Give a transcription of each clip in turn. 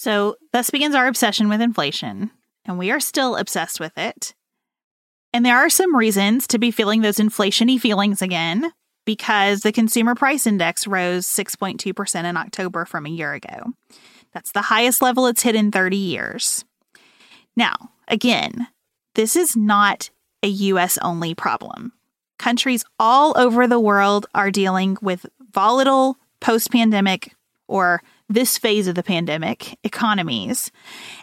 So, thus begins our obsession with inflation, and we are still obsessed with it. And there are some reasons to be feeling those inflationy feelings again because the consumer price index rose 6.2% in October from a year ago. That's the highest level it's hit in 30 years. Now, again, this is not a US only problem. Countries all over the world are dealing with volatile post pandemic or this phase of the pandemic economies,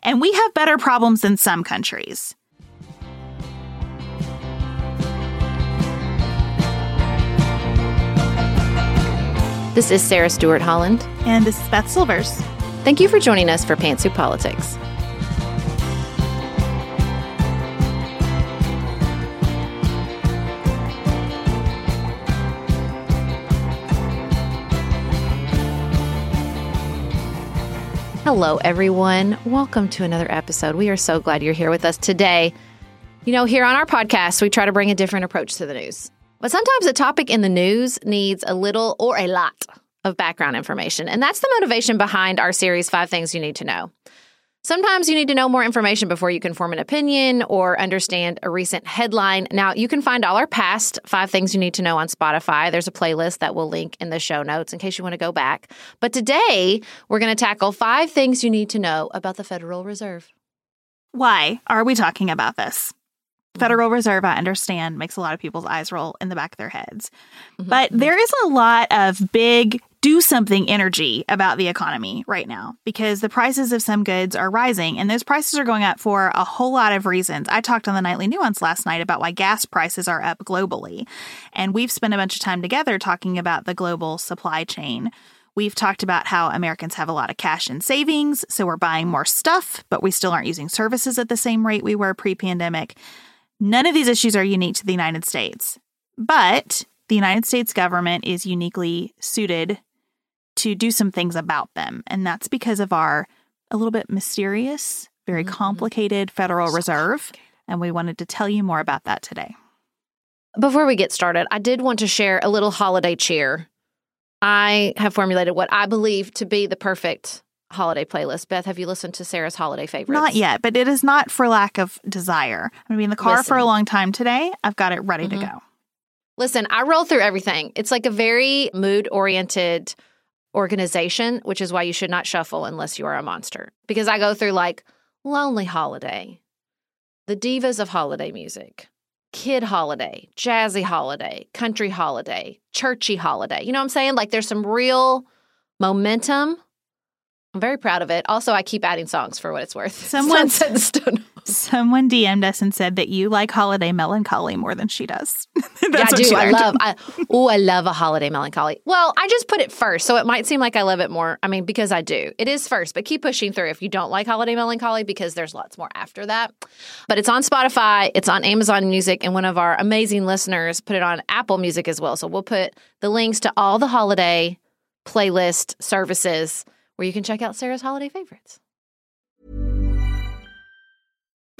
and we have better problems than some countries. This is Sarah Stewart Holland. And this is Beth Silvers. Thank you for joining us for Pantsuit Politics. Hello, everyone. Welcome to another episode. We are so glad you're here with us today. You know, here on our podcast, we try to bring a different approach to the news. But sometimes a topic in the news needs a little or a lot of background information. And that's the motivation behind our series, Five Things You Need to Know. Sometimes you need to know more information before you can form an opinion or understand a recent headline. Now, you can find all our past five things you need to know on Spotify. There's a playlist that we'll link in the show notes in case you want to go back. But today, we're going to tackle five things you need to know about the Federal Reserve. Why are we talking about this? Federal Reserve, I understand, makes a lot of people's eyes roll in the back of their heads. Mm-hmm. But there is a lot of big do something energy about the economy right now because the prices of some goods are rising and those prices are going up for a whole lot of reasons. I talked on the Nightly Nuance last night about why gas prices are up globally. And we've spent a bunch of time together talking about the global supply chain. We've talked about how Americans have a lot of cash and savings, so we're buying more stuff, but we still aren't using services at the same rate we were pre pandemic. None of these issues are unique to the United States, but the United States government is uniquely suited to do some things about them. And that's because of our a little bit mysterious, very mm-hmm. complicated Federal so Reserve. Complicated. And we wanted to tell you more about that today. Before we get started, I did want to share a little holiday cheer. I have formulated what I believe to be the perfect holiday playlist. Beth, have you listened to Sarah's holiday favorites? Not yet, but it is not for lack of desire. I'm going to be in the car Listen. for a long time today. I've got it ready mm-hmm. to go. Listen, I roll through everything. It's like a very mood oriented organization, which is why you should not shuffle unless you are a monster. Because I go through like Lonely Holiday, the divas of holiday music, Kid Holiday, Jazzy Holiday, Country Holiday, Churchy Holiday. You know what I'm saying? Like there's some real momentum I'm very proud of it. Also, I keep adding songs for what it's worth. Someone said Someone DM'd us and said that you like holiday melancholy more than she does. yeah, I do. I love. I, oh, I love a holiday melancholy. Well, I just put it first, so it might seem like I love it more. I mean, because I do. It is first, but keep pushing through if you don't like holiday melancholy because there's lots more after that. But it's on Spotify, it's on Amazon Music, and one of our amazing listeners put it on Apple Music as well. So we'll put the links to all the holiday playlist services where you can check out Sarah's holiday favorites.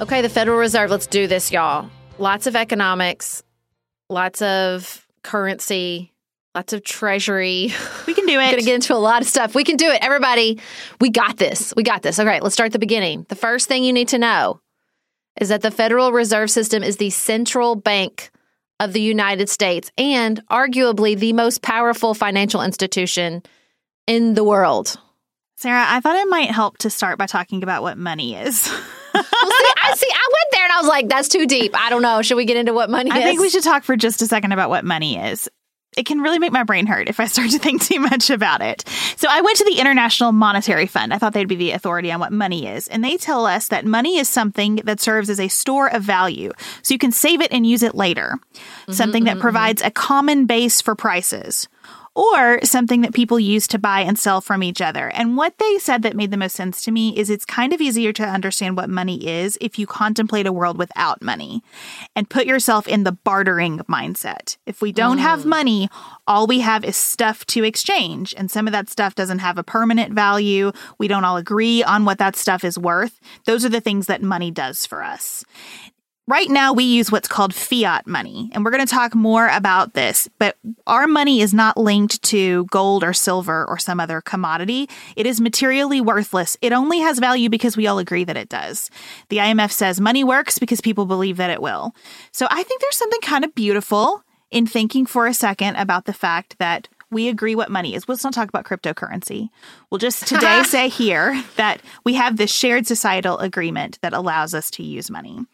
Okay, the Federal Reserve, let's do this, y'all. Lots of economics, lots of currency, lots of treasury. We can do it. We're Gonna get into a lot of stuff. We can do it. Everybody, we got this. We got this. All right, let's start at the beginning. The first thing you need to know is that the Federal Reserve System is the central bank of the United States and arguably the most powerful financial institution in the world. Sarah, I thought it might help to start by talking about what money is. Well, I see. I went there and I was like, "That's too deep. I don't know. Should we get into what money is? I is?" think we should talk for just a second about what money is. It can really make my brain hurt if I start to think too much about it. So I went to the International Monetary Fund. I thought they'd be the authority on what money is. And they tell us that money is something that serves as a store of value. So you can save it and use it later. something that mm-hmm, mm-hmm. provides a common base for prices. Or something that people use to buy and sell from each other. And what they said that made the most sense to me is it's kind of easier to understand what money is if you contemplate a world without money and put yourself in the bartering mindset. If we don't have mm. money, all we have is stuff to exchange. And some of that stuff doesn't have a permanent value. We don't all agree on what that stuff is worth. Those are the things that money does for us. Right now, we use what's called fiat money, and we're going to talk more about this. But our money is not linked to gold or silver or some other commodity. It is materially worthless. It only has value because we all agree that it does. The IMF says money works because people believe that it will. So I think there's something kind of beautiful in thinking for a second about the fact that we agree what money is. Let's not talk about cryptocurrency. We'll just today say here that we have this shared societal agreement that allows us to use money.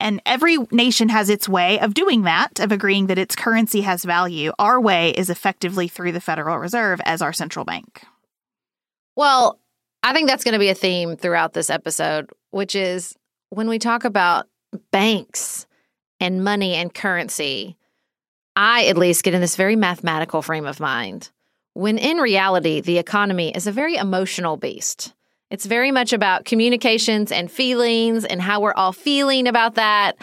And every nation has its way of doing that, of agreeing that its currency has value. Our way is effectively through the Federal Reserve as our central bank. Well, I think that's going to be a theme throughout this episode, which is when we talk about banks and money and currency, I at least get in this very mathematical frame of mind. When in reality, the economy is a very emotional beast. It's very much about communications and feelings and how we're all feeling about that.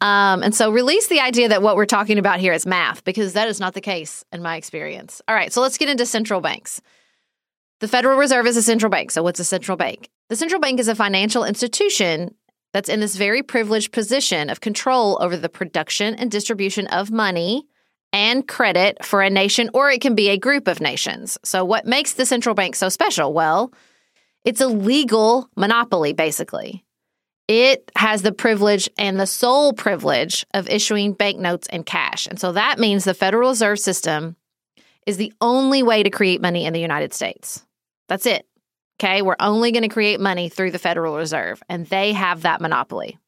Um, and so release the idea that what we're talking about here is math, because that is not the case in my experience. All right, so let's get into central banks. The Federal Reserve is a central bank. So, what's a central bank? The central bank is a financial institution that's in this very privileged position of control over the production and distribution of money and credit for a nation, or it can be a group of nations. So, what makes the central bank so special? Well, it's a legal monopoly, basically. It has the privilege and the sole privilege of issuing banknotes and cash. And so that means the Federal Reserve System is the only way to create money in the United States. That's it. Okay. We're only going to create money through the Federal Reserve, and they have that monopoly.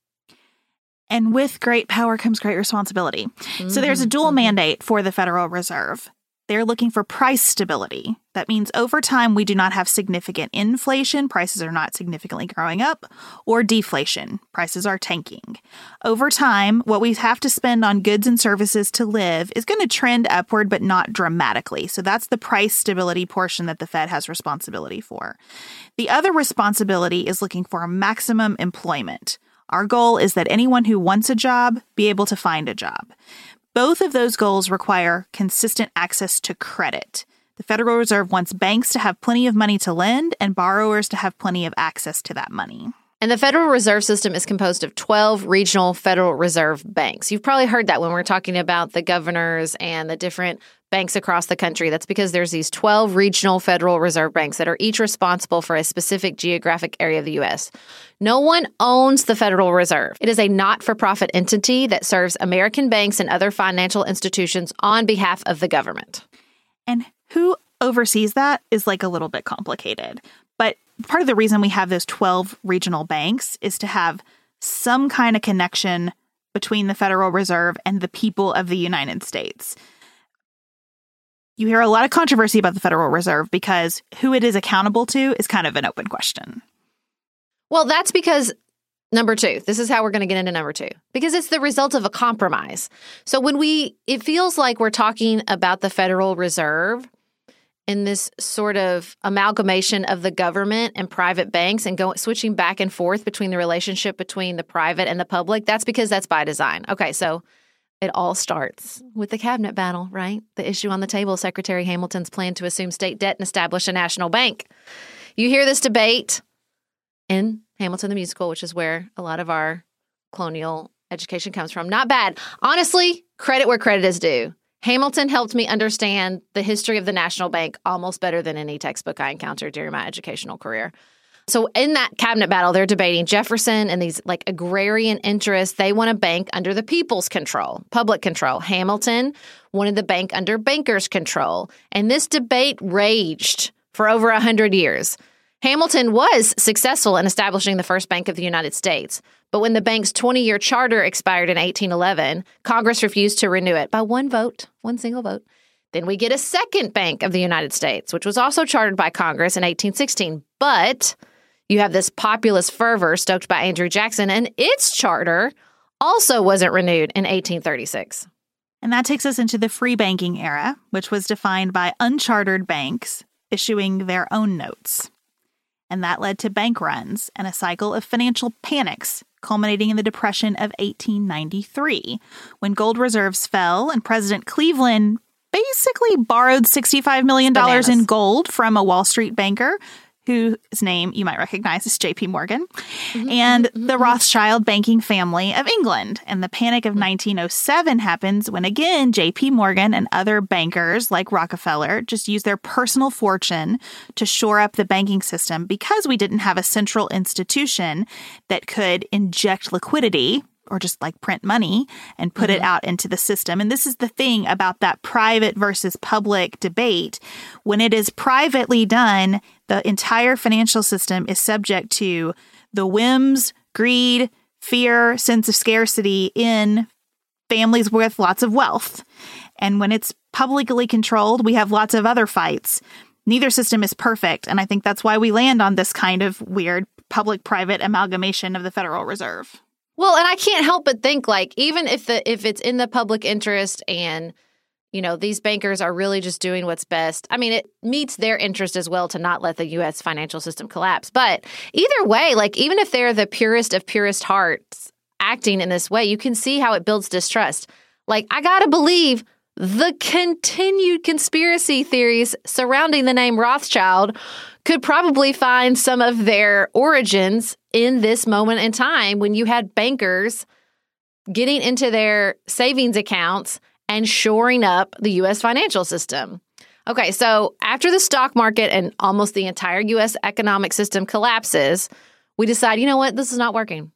And with great power comes great responsibility. So there's a dual mm-hmm. mandate for the Federal Reserve. They're looking for price stability. That means over time, we do not have significant inflation, prices are not significantly growing up, or deflation, prices are tanking. Over time, what we have to spend on goods and services to live is going to trend upward, but not dramatically. So that's the price stability portion that the Fed has responsibility for. The other responsibility is looking for maximum employment. Our goal is that anyone who wants a job be able to find a job. Both of those goals require consistent access to credit. The Federal Reserve wants banks to have plenty of money to lend and borrowers to have plenty of access to that money. And the Federal Reserve System is composed of 12 regional Federal Reserve banks. You've probably heard that when we're talking about the governors and the different banks across the country. That's because there's these 12 regional Federal Reserve banks that are each responsible for a specific geographic area of the U.S. No one owns the Federal Reserve. It is a not for profit entity that serves American banks and other financial institutions on behalf of the government. And who oversees that is like a little bit complicated. But part of the reason we have those 12 regional banks is to have some kind of connection between the Federal Reserve and the people of the United States. You hear a lot of controversy about the Federal Reserve because who it is accountable to is kind of an open question. Well, that's because number two, this is how we're going to get into number two, because it's the result of a compromise. So when we, it feels like we're talking about the Federal Reserve in this sort of amalgamation of the government and private banks and going switching back and forth between the relationship between the private and the public that's because that's by design. Okay so it all starts with the cabinet battle right? The issue on the table secretary hamilton's plan to assume state debt and establish a national bank. You hear this debate in hamilton the musical which is where a lot of our colonial education comes from. Not bad. Honestly credit where credit is due Hamilton helped me understand the history of the National Bank almost better than any textbook I encountered during my educational career. So in that cabinet battle, they're debating Jefferson and these like agrarian interests. They want a bank under the people's control, public control. Hamilton wanted the bank under bankers' control. And this debate raged for over a hundred years. Hamilton was successful in establishing the first bank of the United States, but when the bank's 20 year charter expired in 1811, Congress refused to renew it by one vote, one single vote. Then we get a second Bank of the United States, which was also chartered by Congress in 1816. But you have this populist fervor stoked by Andrew Jackson, and its charter also wasn't renewed in 1836. And that takes us into the free banking era, which was defined by unchartered banks issuing their own notes and that led to bank runs and a cycle of financial panics, culminating in the Depression of 1893, when gold reserves fell and President Cleveland basically borrowed $65 million in gold from a Wall Street banker whose name you might recognize is JP Morgan, mm-hmm, and mm-hmm, the mm-hmm. Rothschild banking family of England. And the Panic of 1907 happens when, again, JP Morgan and other bankers like Rockefeller just use their personal fortune to shore up the banking system because we didn't have a central institution that could inject liquidity or just like print money and put mm-hmm. it out into the system. And this is the thing about that private versus public debate. When it is privately done, the entire financial system is subject to the whims, greed, fear, sense of scarcity in families with lots of wealth. And when it's publicly controlled, we have lots of other fights. Neither system is perfect. And I think that's why we land on this kind of weird public private amalgamation of the Federal Reserve. Well, and I can't help but think like even if the if it's in the public interest and you know these bankers are really just doing what's best. I mean, it meets their interest as well to not let the US financial system collapse. But either way, like even if they're the purest of purest hearts acting in this way, you can see how it builds distrust. Like I got to believe the continued conspiracy theories surrounding the name Rothschild could probably find some of their origins in this moment in time when you had bankers getting into their savings accounts and shoring up the US financial system. Okay, so after the stock market and almost the entire US economic system collapses, we decide, you know what, this is not working.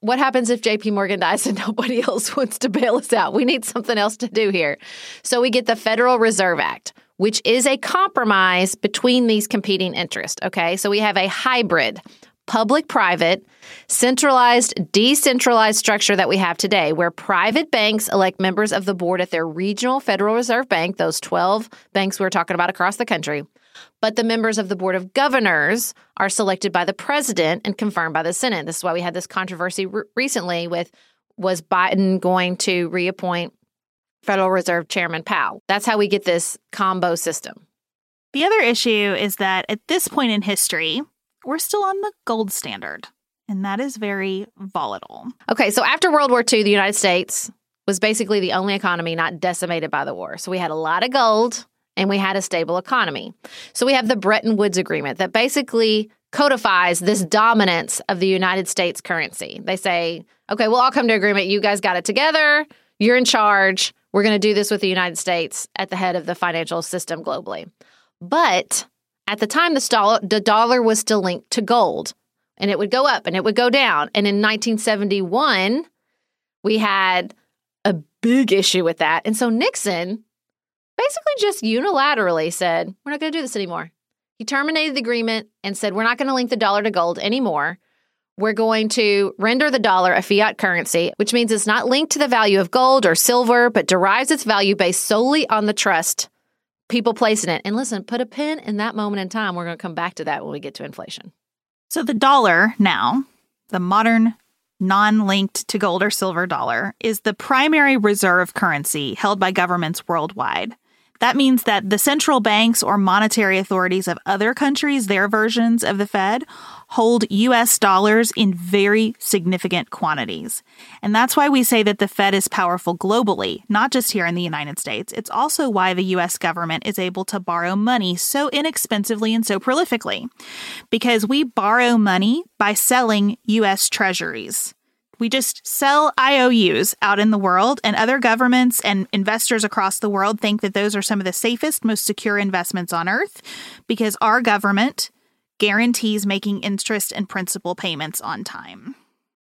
What happens if JP Morgan dies and nobody else wants to bail us out? We need something else to do here. So we get the Federal Reserve Act, which is a compromise between these competing interests. Okay, so we have a hybrid public private, centralized, decentralized structure that we have today, where private banks elect members of the board at their regional Federal Reserve Bank, those 12 banks we are talking about across the country. But the members of the Board of Governors are selected by the president and confirmed by the Senate. This is why we had this controversy re- recently with was Biden going to reappoint Federal Reserve Chairman Powell? That's how we get this combo system. The other issue is that at this point in history, we're still on the gold standard, and that is very volatile. Okay, so after World War II, the United States was basically the only economy not decimated by the war. So we had a lot of gold and we had a stable economy. So we have the Bretton Woods Agreement that basically codifies this dominance of the United States currency. They say, okay, we'll all come to agreement. You guys got it together. You're in charge. We're going to do this with the United States at the head of the financial system globally. But at the time, the, dollar, was still linked to gold and it would go up and it would go down. And in 1971, we had a big issue with that. And so Nixon basically just unilaterally said, We're not going to do this anymore. He terminated the agreement and said, We're not going to link the dollar to gold anymore. We're going to render the dollar a fiat currency, which means it's not linked to the value of gold or silver, but derives its value based solely on the trust people place in it. And listen, put a pin in that moment in time. We're going to come back to that when we get to inflation. So the dollar now, the modern non linked to gold or silver dollar, is the primary reserve currency held by governments worldwide. That means that the central banks or monetary authorities of other countries, their versions of the Fed, hold US dollars in very significant quantities. And that's why we say that the Fed is powerful globally, not just here in the United States. It's also why the US government is able to borrow money so inexpensively and so prolifically. Because we borrow money by selling US treasuries. We just sell IOUs out in the world, and other governments and investors across the world think that those are some of the safest, most secure investments on earth because our government guarantees making interest and principal payments on time.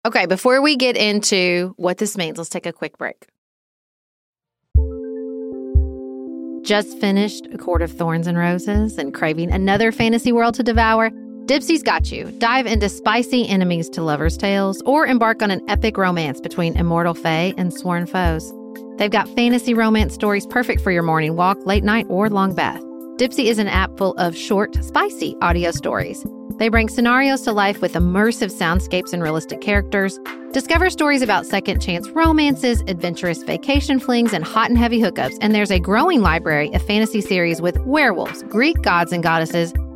Okay, before we get into what this means, let's take a quick break. Just finished A Court of Thorns and Roses and craving another fantasy world to devour? Dipsea's got you. Dive into spicy enemies to lovers' tales or embark on an epic romance between immortal fae and sworn foes. They've got fantasy romance stories perfect for your morning walk, late night, or long bath. Dipsea is an app full of short, spicy audio stories. They bring scenarios to life with immersive soundscapes and realistic characters. Discover stories about second chance romances, adventurous vacation flings, and hot and heavy hookups. And there's a growing library of fantasy series with werewolves, Greek gods and goddesses,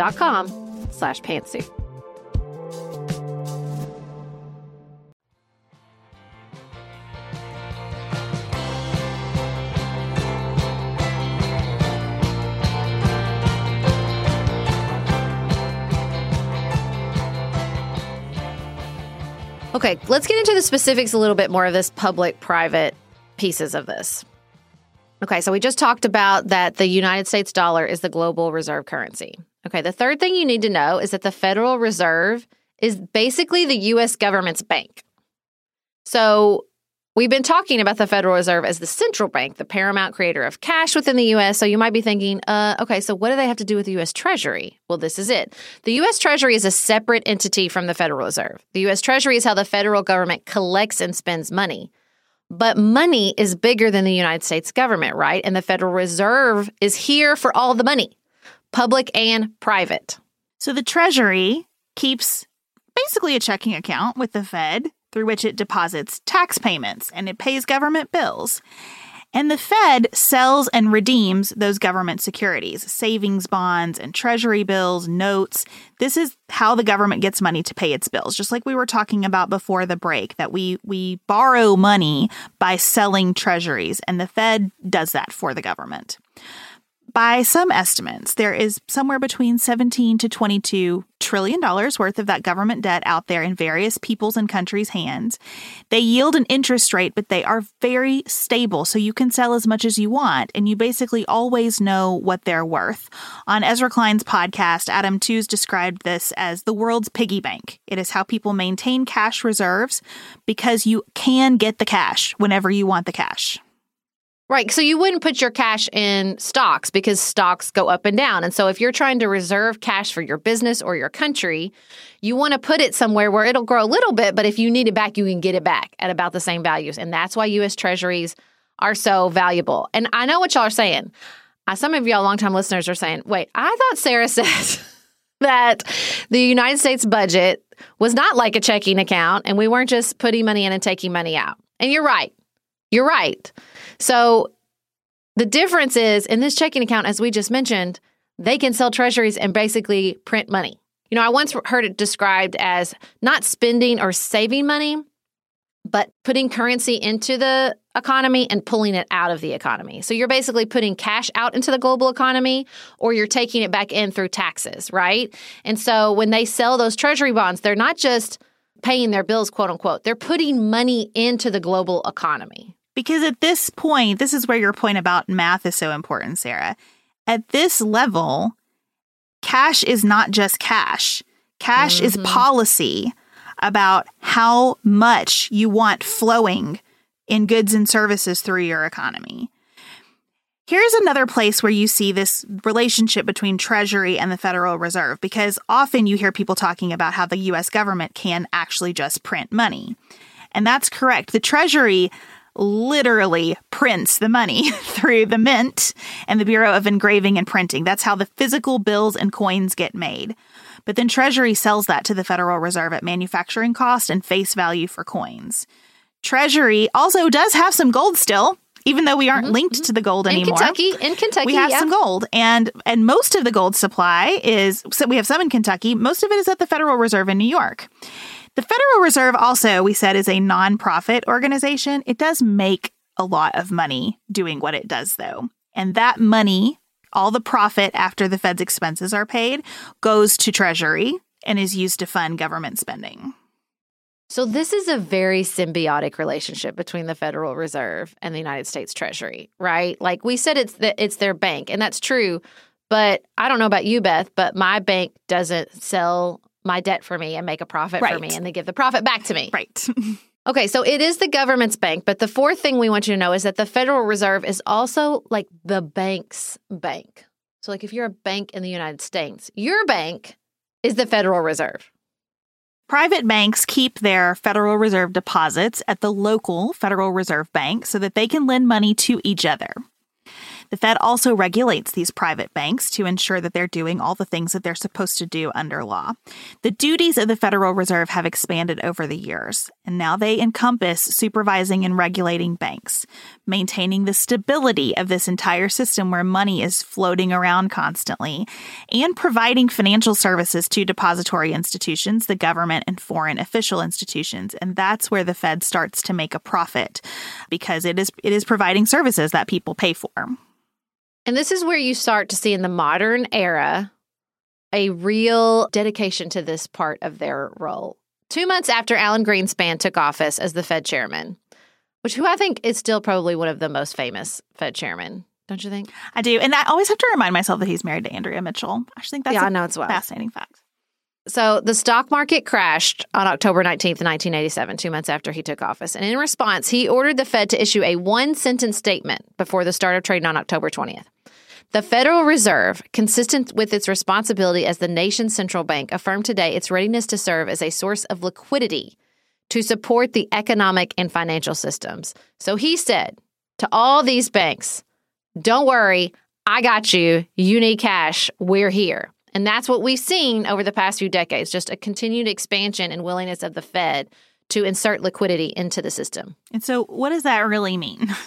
dot com slash pantsuit. Okay, let's get into the specifics a little bit more of this public private pieces of this. Okay, so we just talked about that the United States dollar is the global reserve currency. Okay, the third thing you need to know is that the Federal Reserve is basically the US government's bank. So We've been talking about the Federal Reserve as the central bank, the paramount creator of cash within the U.S. So you might be thinking, uh, okay, so what do they have to do with the U.S. Treasury? Well, this is it. The U.S. Treasury is a separate entity from the Federal Reserve. The U.S. Treasury is how the federal government collects and spends money. But money is bigger than the United States government, right? And the Federal Reserve is here for all the money, public and private. So the Treasury keeps basically a checking account with the Fed through which it deposits tax payments and it pays government bills. And the Fed sells and redeems those government securities, savings bonds and treasury bills, notes. This is how the government gets money to pay its bills. Just like we were talking about before the break that we we borrow money by selling treasuries and the Fed does that for the government. By some estimates, there is somewhere between 17 to 22 trillion dollars worth of that government debt out there in various people's and countries' hands. They yield an interest rate, but they are very stable, so you can sell as much as you want, and you basically always know what they're worth. On Ezra Klein's podcast, Adam Tooze described this as the world's piggy bank. It is how people maintain cash reserves because you can get the cash whenever you want the cash. Right. So you wouldn't put your cash in stocks because stocks go up and down. And so if you're trying to reserve cash for your business or your country, you want to put it somewhere where it'll grow a little bit, but if you need it back, you can get it back at about the same values. And that's why US treasuries are so valuable. And I know what y'all are saying. Uh, some of y'all longtime listeners are saying, wait, I thought Sarah said that the United States budget was not like a checking account and we weren't just putting money in and taking money out. And you're right. You're right. So the difference is in this checking account, as we just mentioned, they can sell treasuries and basically print money. You know, I once heard it described as not spending or saving money, but putting currency into the economy and pulling it out of the economy. So you're basically putting cash out into the global economy or you're taking it back in through taxes, right? And so when they sell those treasury bonds, they're not just paying their bills, quote unquote, they're putting money into the global economy. Because at this point, this is where your point about math is so important, Sarah. At this level, cash is not just cash, cash mm-hmm. is policy about how much you want flowing in goods and services through your economy. Here's another place where you see this relationship between Treasury and the Federal Reserve, because often you hear people talking about how the US government can actually just print money. And that's correct. The Treasury literally prints the money through the Mint and the Bureau of Engraving and Printing. That's how the physical bills and coins get made. But then Treasury sells that to the Federal Reserve at manufacturing cost and face value for coins. Treasury also does have some gold still, even though we aren't mm-hmm. linked to the gold in anymore. Kentucky, in Kentucky, we have yeah. some gold, and and most of the gold supply is so we have some in Kentucky. Most of it is at the Federal Reserve in New York. The Federal Reserve also, we said, is a nonprofit organization. It does make a lot of money doing what it does, though. And that money, all the profit after the Fed's expenses are paid, goes to Treasury and is used to fund government spending. So, this is a very symbiotic relationship between the Federal Reserve and the United States Treasury, right? Like we said, it's the, it's their bank, and that's true. But I don't know about you, Beth, but my bank doesn't sell my debt for me and make a profit right. for me and they give the profit back to me. Right. okay, so it is the government's bank, but the fourth thing we want you to know is that the Federal Reserve is also like the bank's bank. So like if you're a bank in the United States, your bank is the Federal Reserve. Private banks keep their Federal Reserve deposits at the local Federal Reserve Bank so that they can lend money to each other. The Fed also regulates these private banks to ensure that they're doing all the things that they're supposed to do under law. The duties of the Federal Reserve have expanded over the years, and now they encompass supervising and regulating banks, maintaining the stability of this entire system where money is floating around constantly, and providing financial services to depository institutions, the government, and foreign official institutions. And that's where the Fed starts to make a profit because it is it is providing services that people pay for. And this is where you start to see in the modern era a real dedication to this part of their role. Two months after Alan Greenspan took office as the Fed chairman, which who I think is still probably one of the most famous Fed chairmen, don't you think? I do, and I always have to remind myself that he's married to Andrea Mitchell. I just think that's Yeah, a I know it's well. fascinating fact. So the stock market crashed on October 19th, 1987, two months after he took office. And in response, he ordered the Fed to issue a one sentence statement before the start of trading on October 20th. The Federal Reserve, consistent with its responsibility as the nation's central bank, affirmed today its readiness to serve as a source of liquidity to support the economic and financial systems. So he said to all these banks, don't worry, I got you. You need cash. We're here. And that's what we've seen over the past few decades just a continued expansion and willingness of the Fed to insert liquidity into the system. And so, what does that really mean?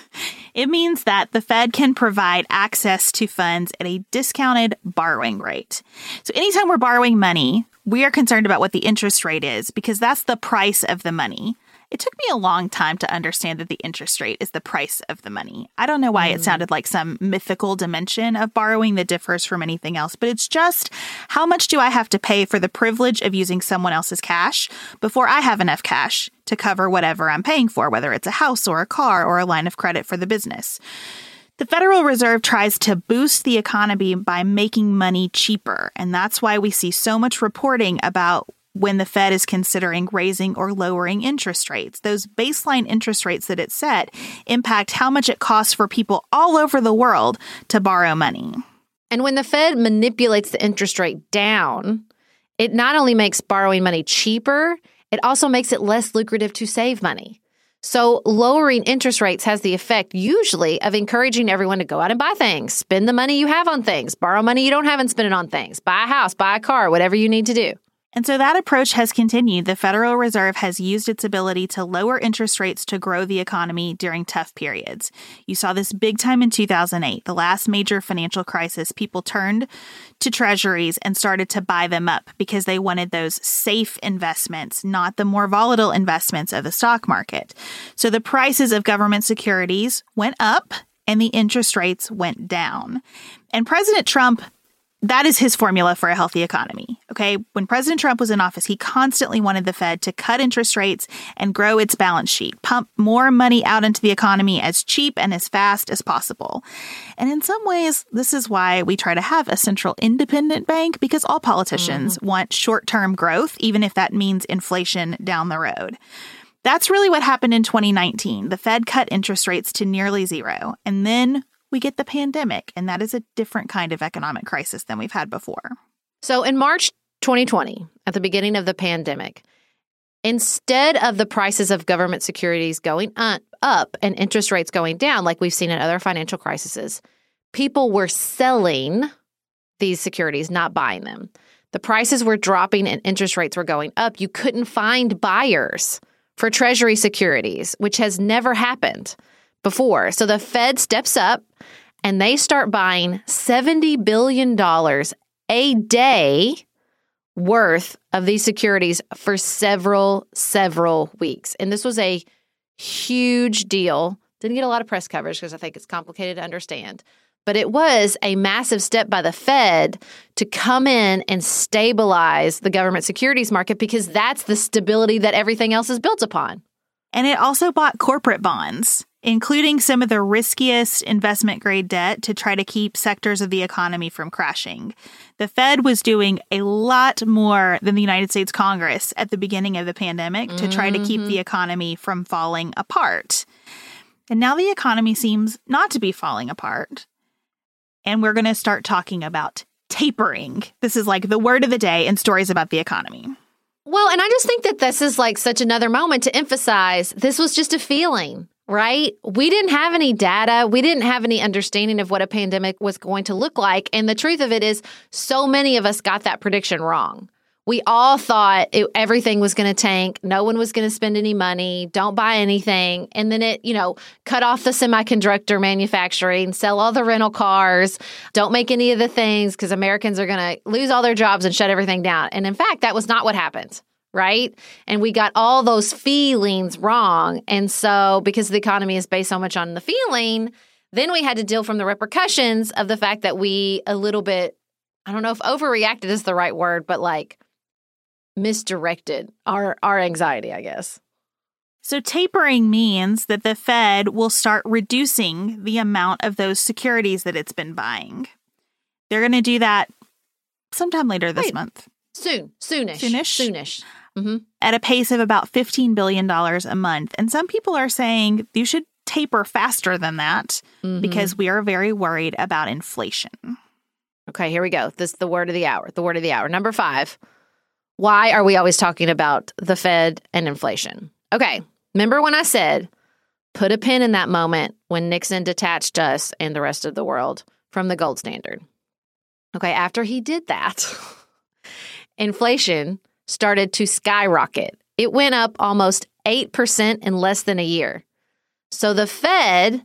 It means that the Fed can provide access to funds at a discounted borrowing rate. So, anytime we're borrowing money, we are concerned about what the interest rate is because that's the price of the money. It took me a long time to understand that the interest rate is the price of the money. I don't know why it mm. sounded like some mythical dimension of borrowing that differs from anything else, but it's just how much do I have to pay for the privilege of using someone else's cash before I have enough cash to cover whatever I'm paying for, whether it's a house or a car or a line of credit for the business. The Federal Reserve tries to boost the economy by making money cheaper, and that's why we see so much reporting about when the Fed is considering raising or lowering interest rates. Those baseline interest rates that it set impact how much it costs for people all over the world to borrow money. And when the Fed manipulates the interest rate down, it not only makes borrowing money cheaper, it also makes it less lucrative to save money. So, lowering interest rates has the effect usually of encouraging everyone to go out and buy things, spend the money you have on things, borrow money you don't have and spend it on things, buy a house, buy a car, whatever you need to do. And so that approach has continued. The Federal Reserve has used its ability to lower interest rates to grow the economy during tough periods. You saw this big time in 2008, the last major financial crisis. People turned to treasuries and started to buy them up because they wanted those safe investments, not the more volatile investments of the stock market. So the prices of government securities went up and the interest rates went down. And President Trump that is his formula for a healthy economy. Okay. When President Trump was in office, he constantly wanted the Fed to cut interest rates and grow its balance sheet, pump more money out into the economy as cheap and as fast as possible. And in some ways, this is why we try to have a central independent bank because all politicians mm-hmm. want short term growth, even if that means inflation down the road. That's really what happened in 2019. The Fed cut interest rates to nearly zero. And then we get the pandemic, and that is a different kind of economic crisis than we've had before. So in March 2020, at the beginning of the pandemic, instead of the prices of government securities going up and interest rates going down, like we've seen in other financial crises, people were selling these securities, not buying them. The prices were dropping and interest rates were going up. You couldn't find buyers for Treasury securities, which has never happened before. So the Fed steps up and they start buying $70 billion a day worth of these securities for several, several weeks. And this was a huge deal. Didn't get a lot of press coverage because I think it's complicated to understand. But it was a massive step by the Fed to come in and stabilize the government securities market because that's the stability that everything else is built upon. And it also bought corporate bonds, including some of the riskiest investment grade debt to try to keep sectors of the economy from crashing. The Fed was doing a lot more than the United States Congress at the beginning of the pandemic to try to keep the mm-hmm. economy from falling apart. And now the economy seems not to be falling apart. And we're going to start talking about tapering. This is like the word of the day in stories about the economy. Well, and I just think that this is like such another moment to emphasize this was just a feeling. Right? We didn't have any data. We didn't have any understanding of what a pandemic was going to look like. And the truth of it is, so many of us got that prediction wrong. We all thought it, everything was going to tank. No one was going to spend any money. Don't buy anything. And then it, you know, cut off the semiconductor manufacturing, sell all the rental cars, don't make any of the things because Americans are going to lose all their jobs and shut everything down. And in fact, that was not what happened right? And we got all those feelings wrong. And so, because the economy is based so much on the feeling, then we had to deal from the repercussions of the fact that we a little bit, I don't know if overreacted is the right word, but like misdirected our our anxiety, I guess. So tapering means that the Fed will start reducing the amount of those securities that it's been buying. They're going to do that sometime later this Wait. month. Soon, soonish, Soonish? soonish. Hmm at a pace of about $15 billion a month. And some people are saying you should taper faster than that because we are very worried about inflation. Okay, here we go. This is the word of the hour. The word of the hour. Number five. Why are we always talking about the Fed and inflation? Okay, remember when I said put a pin in that moment when Nixon detached us and the rest of the world from the gold standard? Okay, after he did that, inflation started to skyrocket. It went up almost 8% in less than a year. So the Fed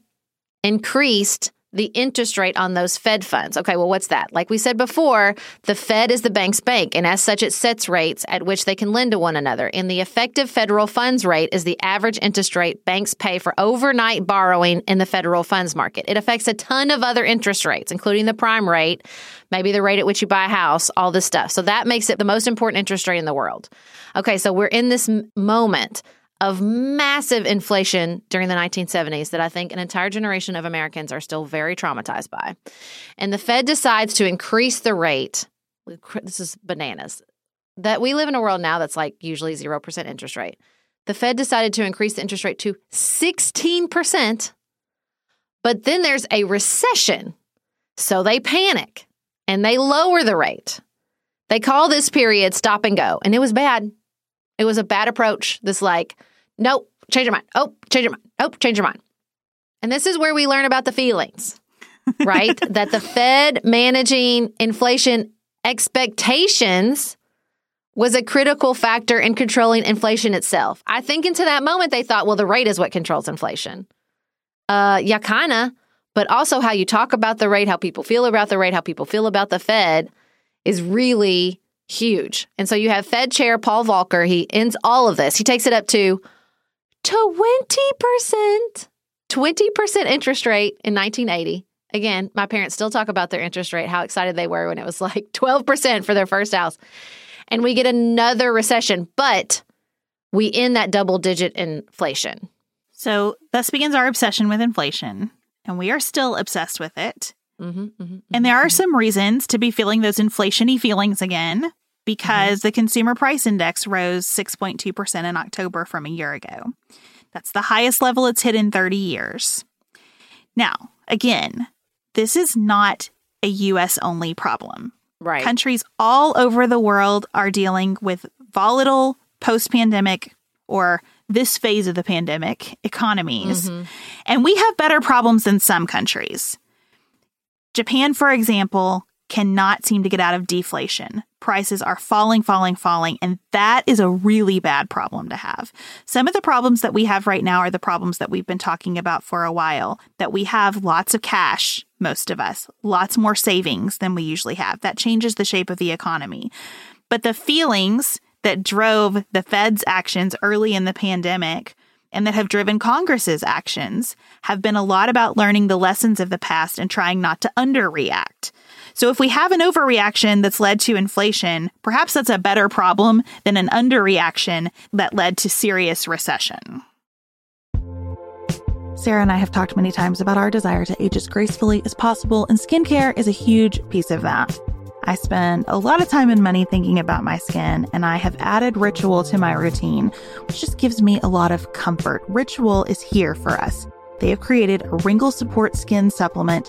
increased the interest rate on those Fed funds. Okay, well, what's that? Like we said before, the Fed is the bank's bank, and as such, it sets rates at which they can lend to one another. And the effective federal funds rate is the average interest rate banks pay for overnight borrowing in the federal funds market. It affects a ton of other interest rates, including the prime rate, maybe the rate at which you buy a house, all this stuff. So that makes it the most important interest rate in the world. Okay, so we're in this moment of massive inflation during the 1970s that I think an entire generation of Americans are still very traumatized by. And the Fed decides to increase the rate. This is bananas. That we live in a world now that's like usually 0% interest rate. The Fed decided to increase the interest rate to 16%, but then there's a recession. So they panic and they lower the rate. They call this period stop and go, and it was bad. It was a bad approach. This like, nope, change your mind. Oh, change your mind. Oh, change your mind. And this is where we learn about the feelings, right? that the Fed managing inflation expectations was a critical factor in controlling inflation itself. I think into that moment they thought, well, the rate is what controls inflation. Uh, yeah, kinda, but also how you talk about the rate, how people feel about the rate, how people feel about the Fed is really huge. And so you have Fed Chair Paul Volcker. He ends all of this. He takes it up to 20%, 20% interest rate in 1980. Again, my parents still talk about their interest rate, how excited they were when it was like 12% for their first house. And we get another recession, but we end that double digit inflation. So, thus begins our obsession with inflation, and we are still obsessed with it. Mm-hmm, mm-hmm, And there are some reasons to be feeling those inflationy feelings again Mm-hmm. because the consumer price index rose 6.2% in October from a year ago. That's the highest level it's hit in 30 years. Now, again, this is not a US only problem. right. Countries all over the world are dealing with volatile post pandemic or this phase of the pandemic economies. Mm-hmm. And we have better problems than some countries. Japan, for example, cannot seem to get out of deflation. Prices are falling, falling, falling, and that is a really bad problem to have. Some of the problems that we have right now are the problems that we've been talking about for a while that we have lots of cash, most of us, lots more savings than we usually have. That changes the shape of the economy. But the feelings that drove the Fed's actions early in the pandemic and that have driven Congress's actions have been a lot about learning the lessons of the past and trying not to underreact. So if we have an overreaction that's led to inflation, perhaps that's a better problem than an underreaction that led to serious recession. Sarah and I have talked many times about our desire to age as gracefully as possible, and skincare is a huge piece of that. I spend a lot of time and money thinking about my skin, and I have added Ritual to my routine, which just gives me a lot of comfort. Ritual is here for us. They have created a wrinkle support skin supplement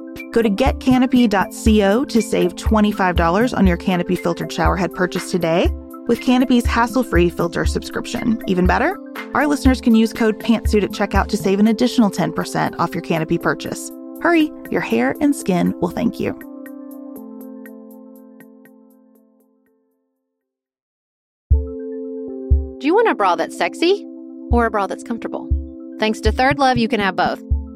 Go to getcanopy.co to save $25 on your Canopy filtered showerhead purchase today with Canopy's hassle free filter subscription. Even better, our listeners can use code PANTSUIT at checkout to save an additional 10% off your Canopy purchase. Hurry, your hair and skin will thank you. Do you want a bra that's sexy or a bra that's comfortable? Thanks to Third Love, you can have both.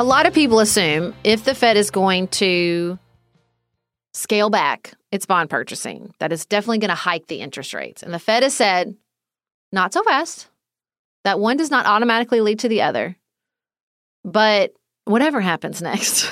A lot of people assume if the Fed is going to scale back its bond purchasing, that it's definitely going to hike the interest rates. And the Fed has said, not so fast. That one does not automatically lead to the other. But whatever happens next,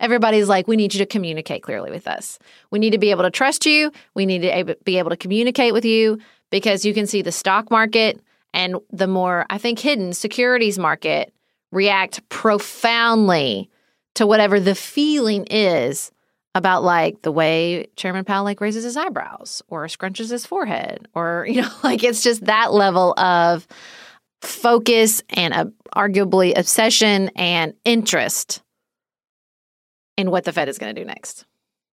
everybody's like, we need you to communicate clearly with us. We need to be able to trust you. We need to be able to communicate with you because you can see the stock market and the more, I think, hidden securities market react profoundly to whatever the feeling is about like the way Chairman Powell like raises his eyebrows or scrunches his forehead or you know like it's just that level of focus and uh, arguably obsession and interest in what the Fed is going to do next.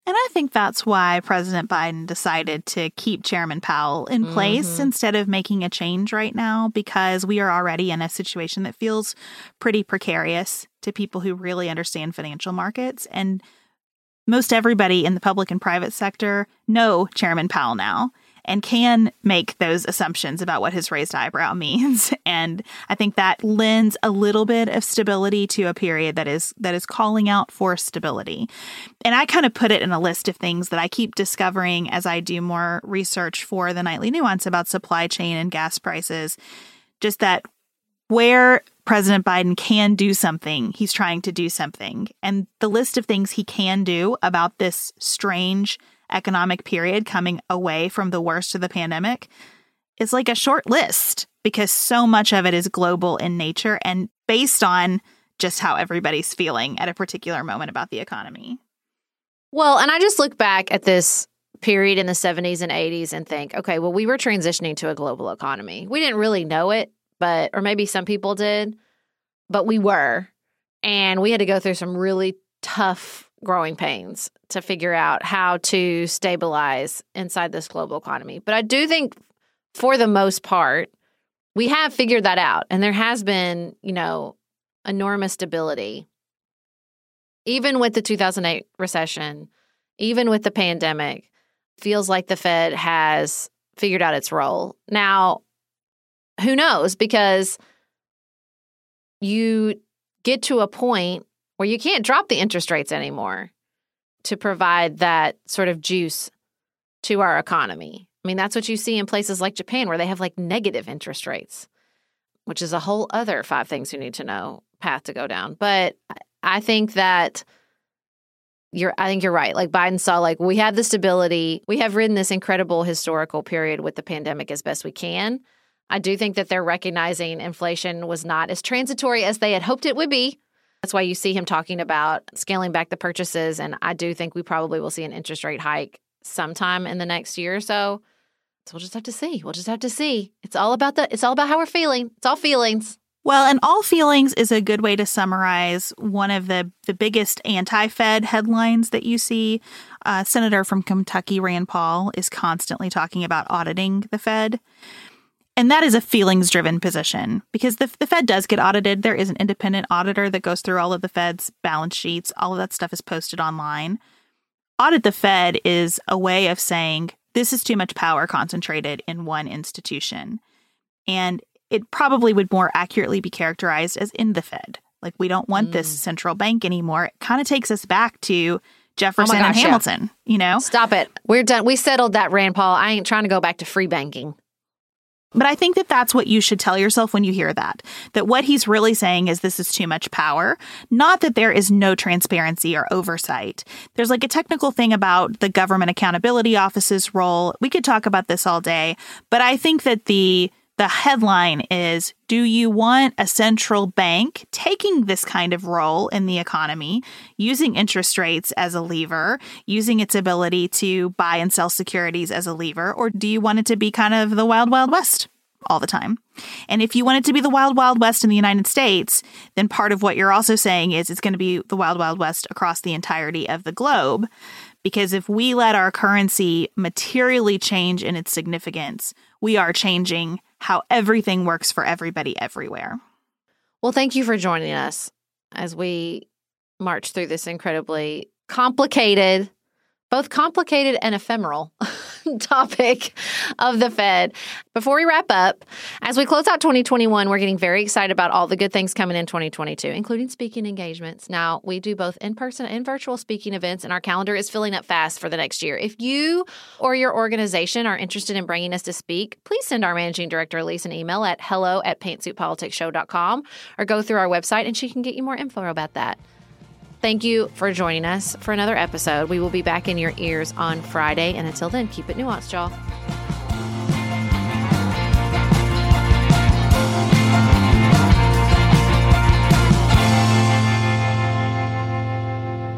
And I think that's why President Biden decided to keep Chairman Powell in place mm-hmm. instead of making a change right now, because we are already in a situation that feels pretty precarious to people who really understand financial markets. And most everybody in the public and private sector know Chairman Powell now and can make those assumptions about what his raised eyebrow means. And I think that lends a little bit of stability to a period that is that is calling out for stability. And I kind of put it in a list of things that I keep discovering as I do more research for the nightly nuance about supply chain and gas prices. Just that where President Biden can do something, he's trying to do something. And the list of things he can do about this strange economic period coming away from the worst of the pandemic is like a short list because so much of it is global in nature and based on just how everybody's feeling at a particular moment about the economy. Well, and I just look back at this period in the 70s and 80s and think, okay, well, we were transitioning to a global economy. We didn't really know it, but, or maybe some people did, but we were. And we had to go through some really tough growing pains to figure out how to stabilize inside this global economy. But I do think, for the most part, we have figured that out. And there has been, you know, enormous stability. Even with the 2008 recession, even with the pandemic, feels like the Fed has figured out its role. Now, who knows? Because you get to a point where you can't drop the interest rates anymore to provide that sort of juice to our economy. I mean, that's what you see in places like Japan where they have like negative interest rates, which is a whole other five things you need to know path to go down. But I think that you're I think you're right. Like Biden saw like we have the stability. We have ridden this incredible historical period with the pandemic as best we can. I do think that they're recognizing inflation was not as transitory as they had hoped it would be. That's why you see him talking about scaling back the purchases and I do think we probably will see an interest rate hike sometime in the next year or so. So we'll just have to see. We'll just have to see. It's all about the it's all about how we're feeling. It's all feelings. Well, and all feelings is a good way to summarize one of the, the biggest anti Fed headlines that you see. Uh, Senator from Kentucky, Rand Paul, is constantly talking about auditing the Fed. And that is a feelings driven position because the, the Fed does get audited. There is an independent auditor that goes through all of the Fed's balance sheets. All of that stuff is posted online. Audit the Fed is a way of saying this is too much power concentrated in one institution. And it probably would more accurately be characterized as End the Fed. Like we don't want mm. this central bank anymore. It kind of takes us back to Jefferson oh gosh, and Hamilton, yeah. you know? Stop it. We're done. We settled that, Rand Paul. I ain't trying to go back to free banking. But I think that that's what you should tell yourself when you hear that. That what he's really saying is this is too much power, not that there is no transparency or oversight. There's like a technical thing about the government accountability office's role. We could talk about this all day, but I think that the the headline is Do you want a central bank taking this kind of role in the economy, using interest rates as a lever, using its ability to buy and sell securities as a lever, or do you want it to be kind of the wild, wild west? all the time. And if you want it to be the wild, wild west in the United States, then part of what you're also saying is it's going to be the wild, wild west across the entirety of the globe. Because if we let our currency materially change in its significance, we are changing how everything works for everybody everywhere. Well, thank you for joining us as we march through this incredibly complicated, both complicated and ephemeral topic of the Fed. Before we wrap up, as we close out 2021, we're getting very excited about all the good things coming in 2022, including speaking engagements. Now, we do both in person and virtual speaking events, and our calendar is filling up fast for the next year. If you or your organization are interested in bringing us to speak, please send our managing director, Elise, an email at hello at pantsuitpoliticsshow.com or go through our website and she can get you more info about that. Thank you for joining us for another episode. We will be back in your ears on Friday. And until then, keep it nuanced, y'all.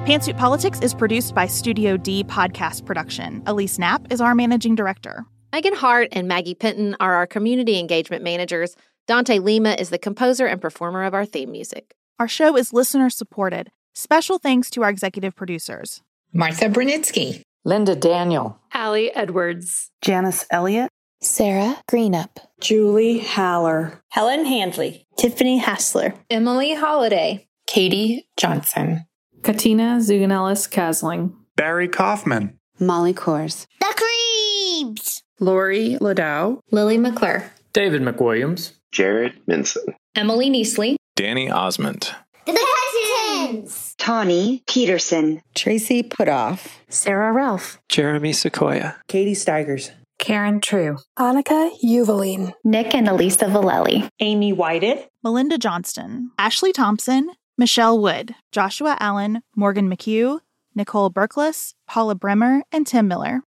Pantsuit Politics is produced by Studio D Podcast Production. Elise Knapp is our managing director. Megan Hart and Maggie Penton are our community engagement managers. Dante Lima is the composer and performer of our theme music. Our show is listener supported. Special thanks to our executive producers. Martha Brunitsky, Linda Daniel, Allie Edwards, Janice Elliott, Sarah Greenup, Julie Haller, Helen Handley, Tiffany Hassler, Emily Holiday, Katie Johnson, Katina Zuganellis Kasling, Barry Kaufman, Molly Kors, The Creeps, Lori Ladow, Lily McClure, David McWilliams, Jared Minson, Emily Neasley, Danny Osmond. The Cousins! Tawny Peterson. Tracy Putoff. Sarah Ralph. Jeremy Sequoia. Katie Steigers. Karen True. Annika Uvaline. Nick and Elisa Valelli. Amy Whited. Melinda Johnston. Ashley Thompson. Michelle Wood. Joshua Allen. Morgan McHugh. Nicole Berkless. Paula Bremer. And Tim Miller.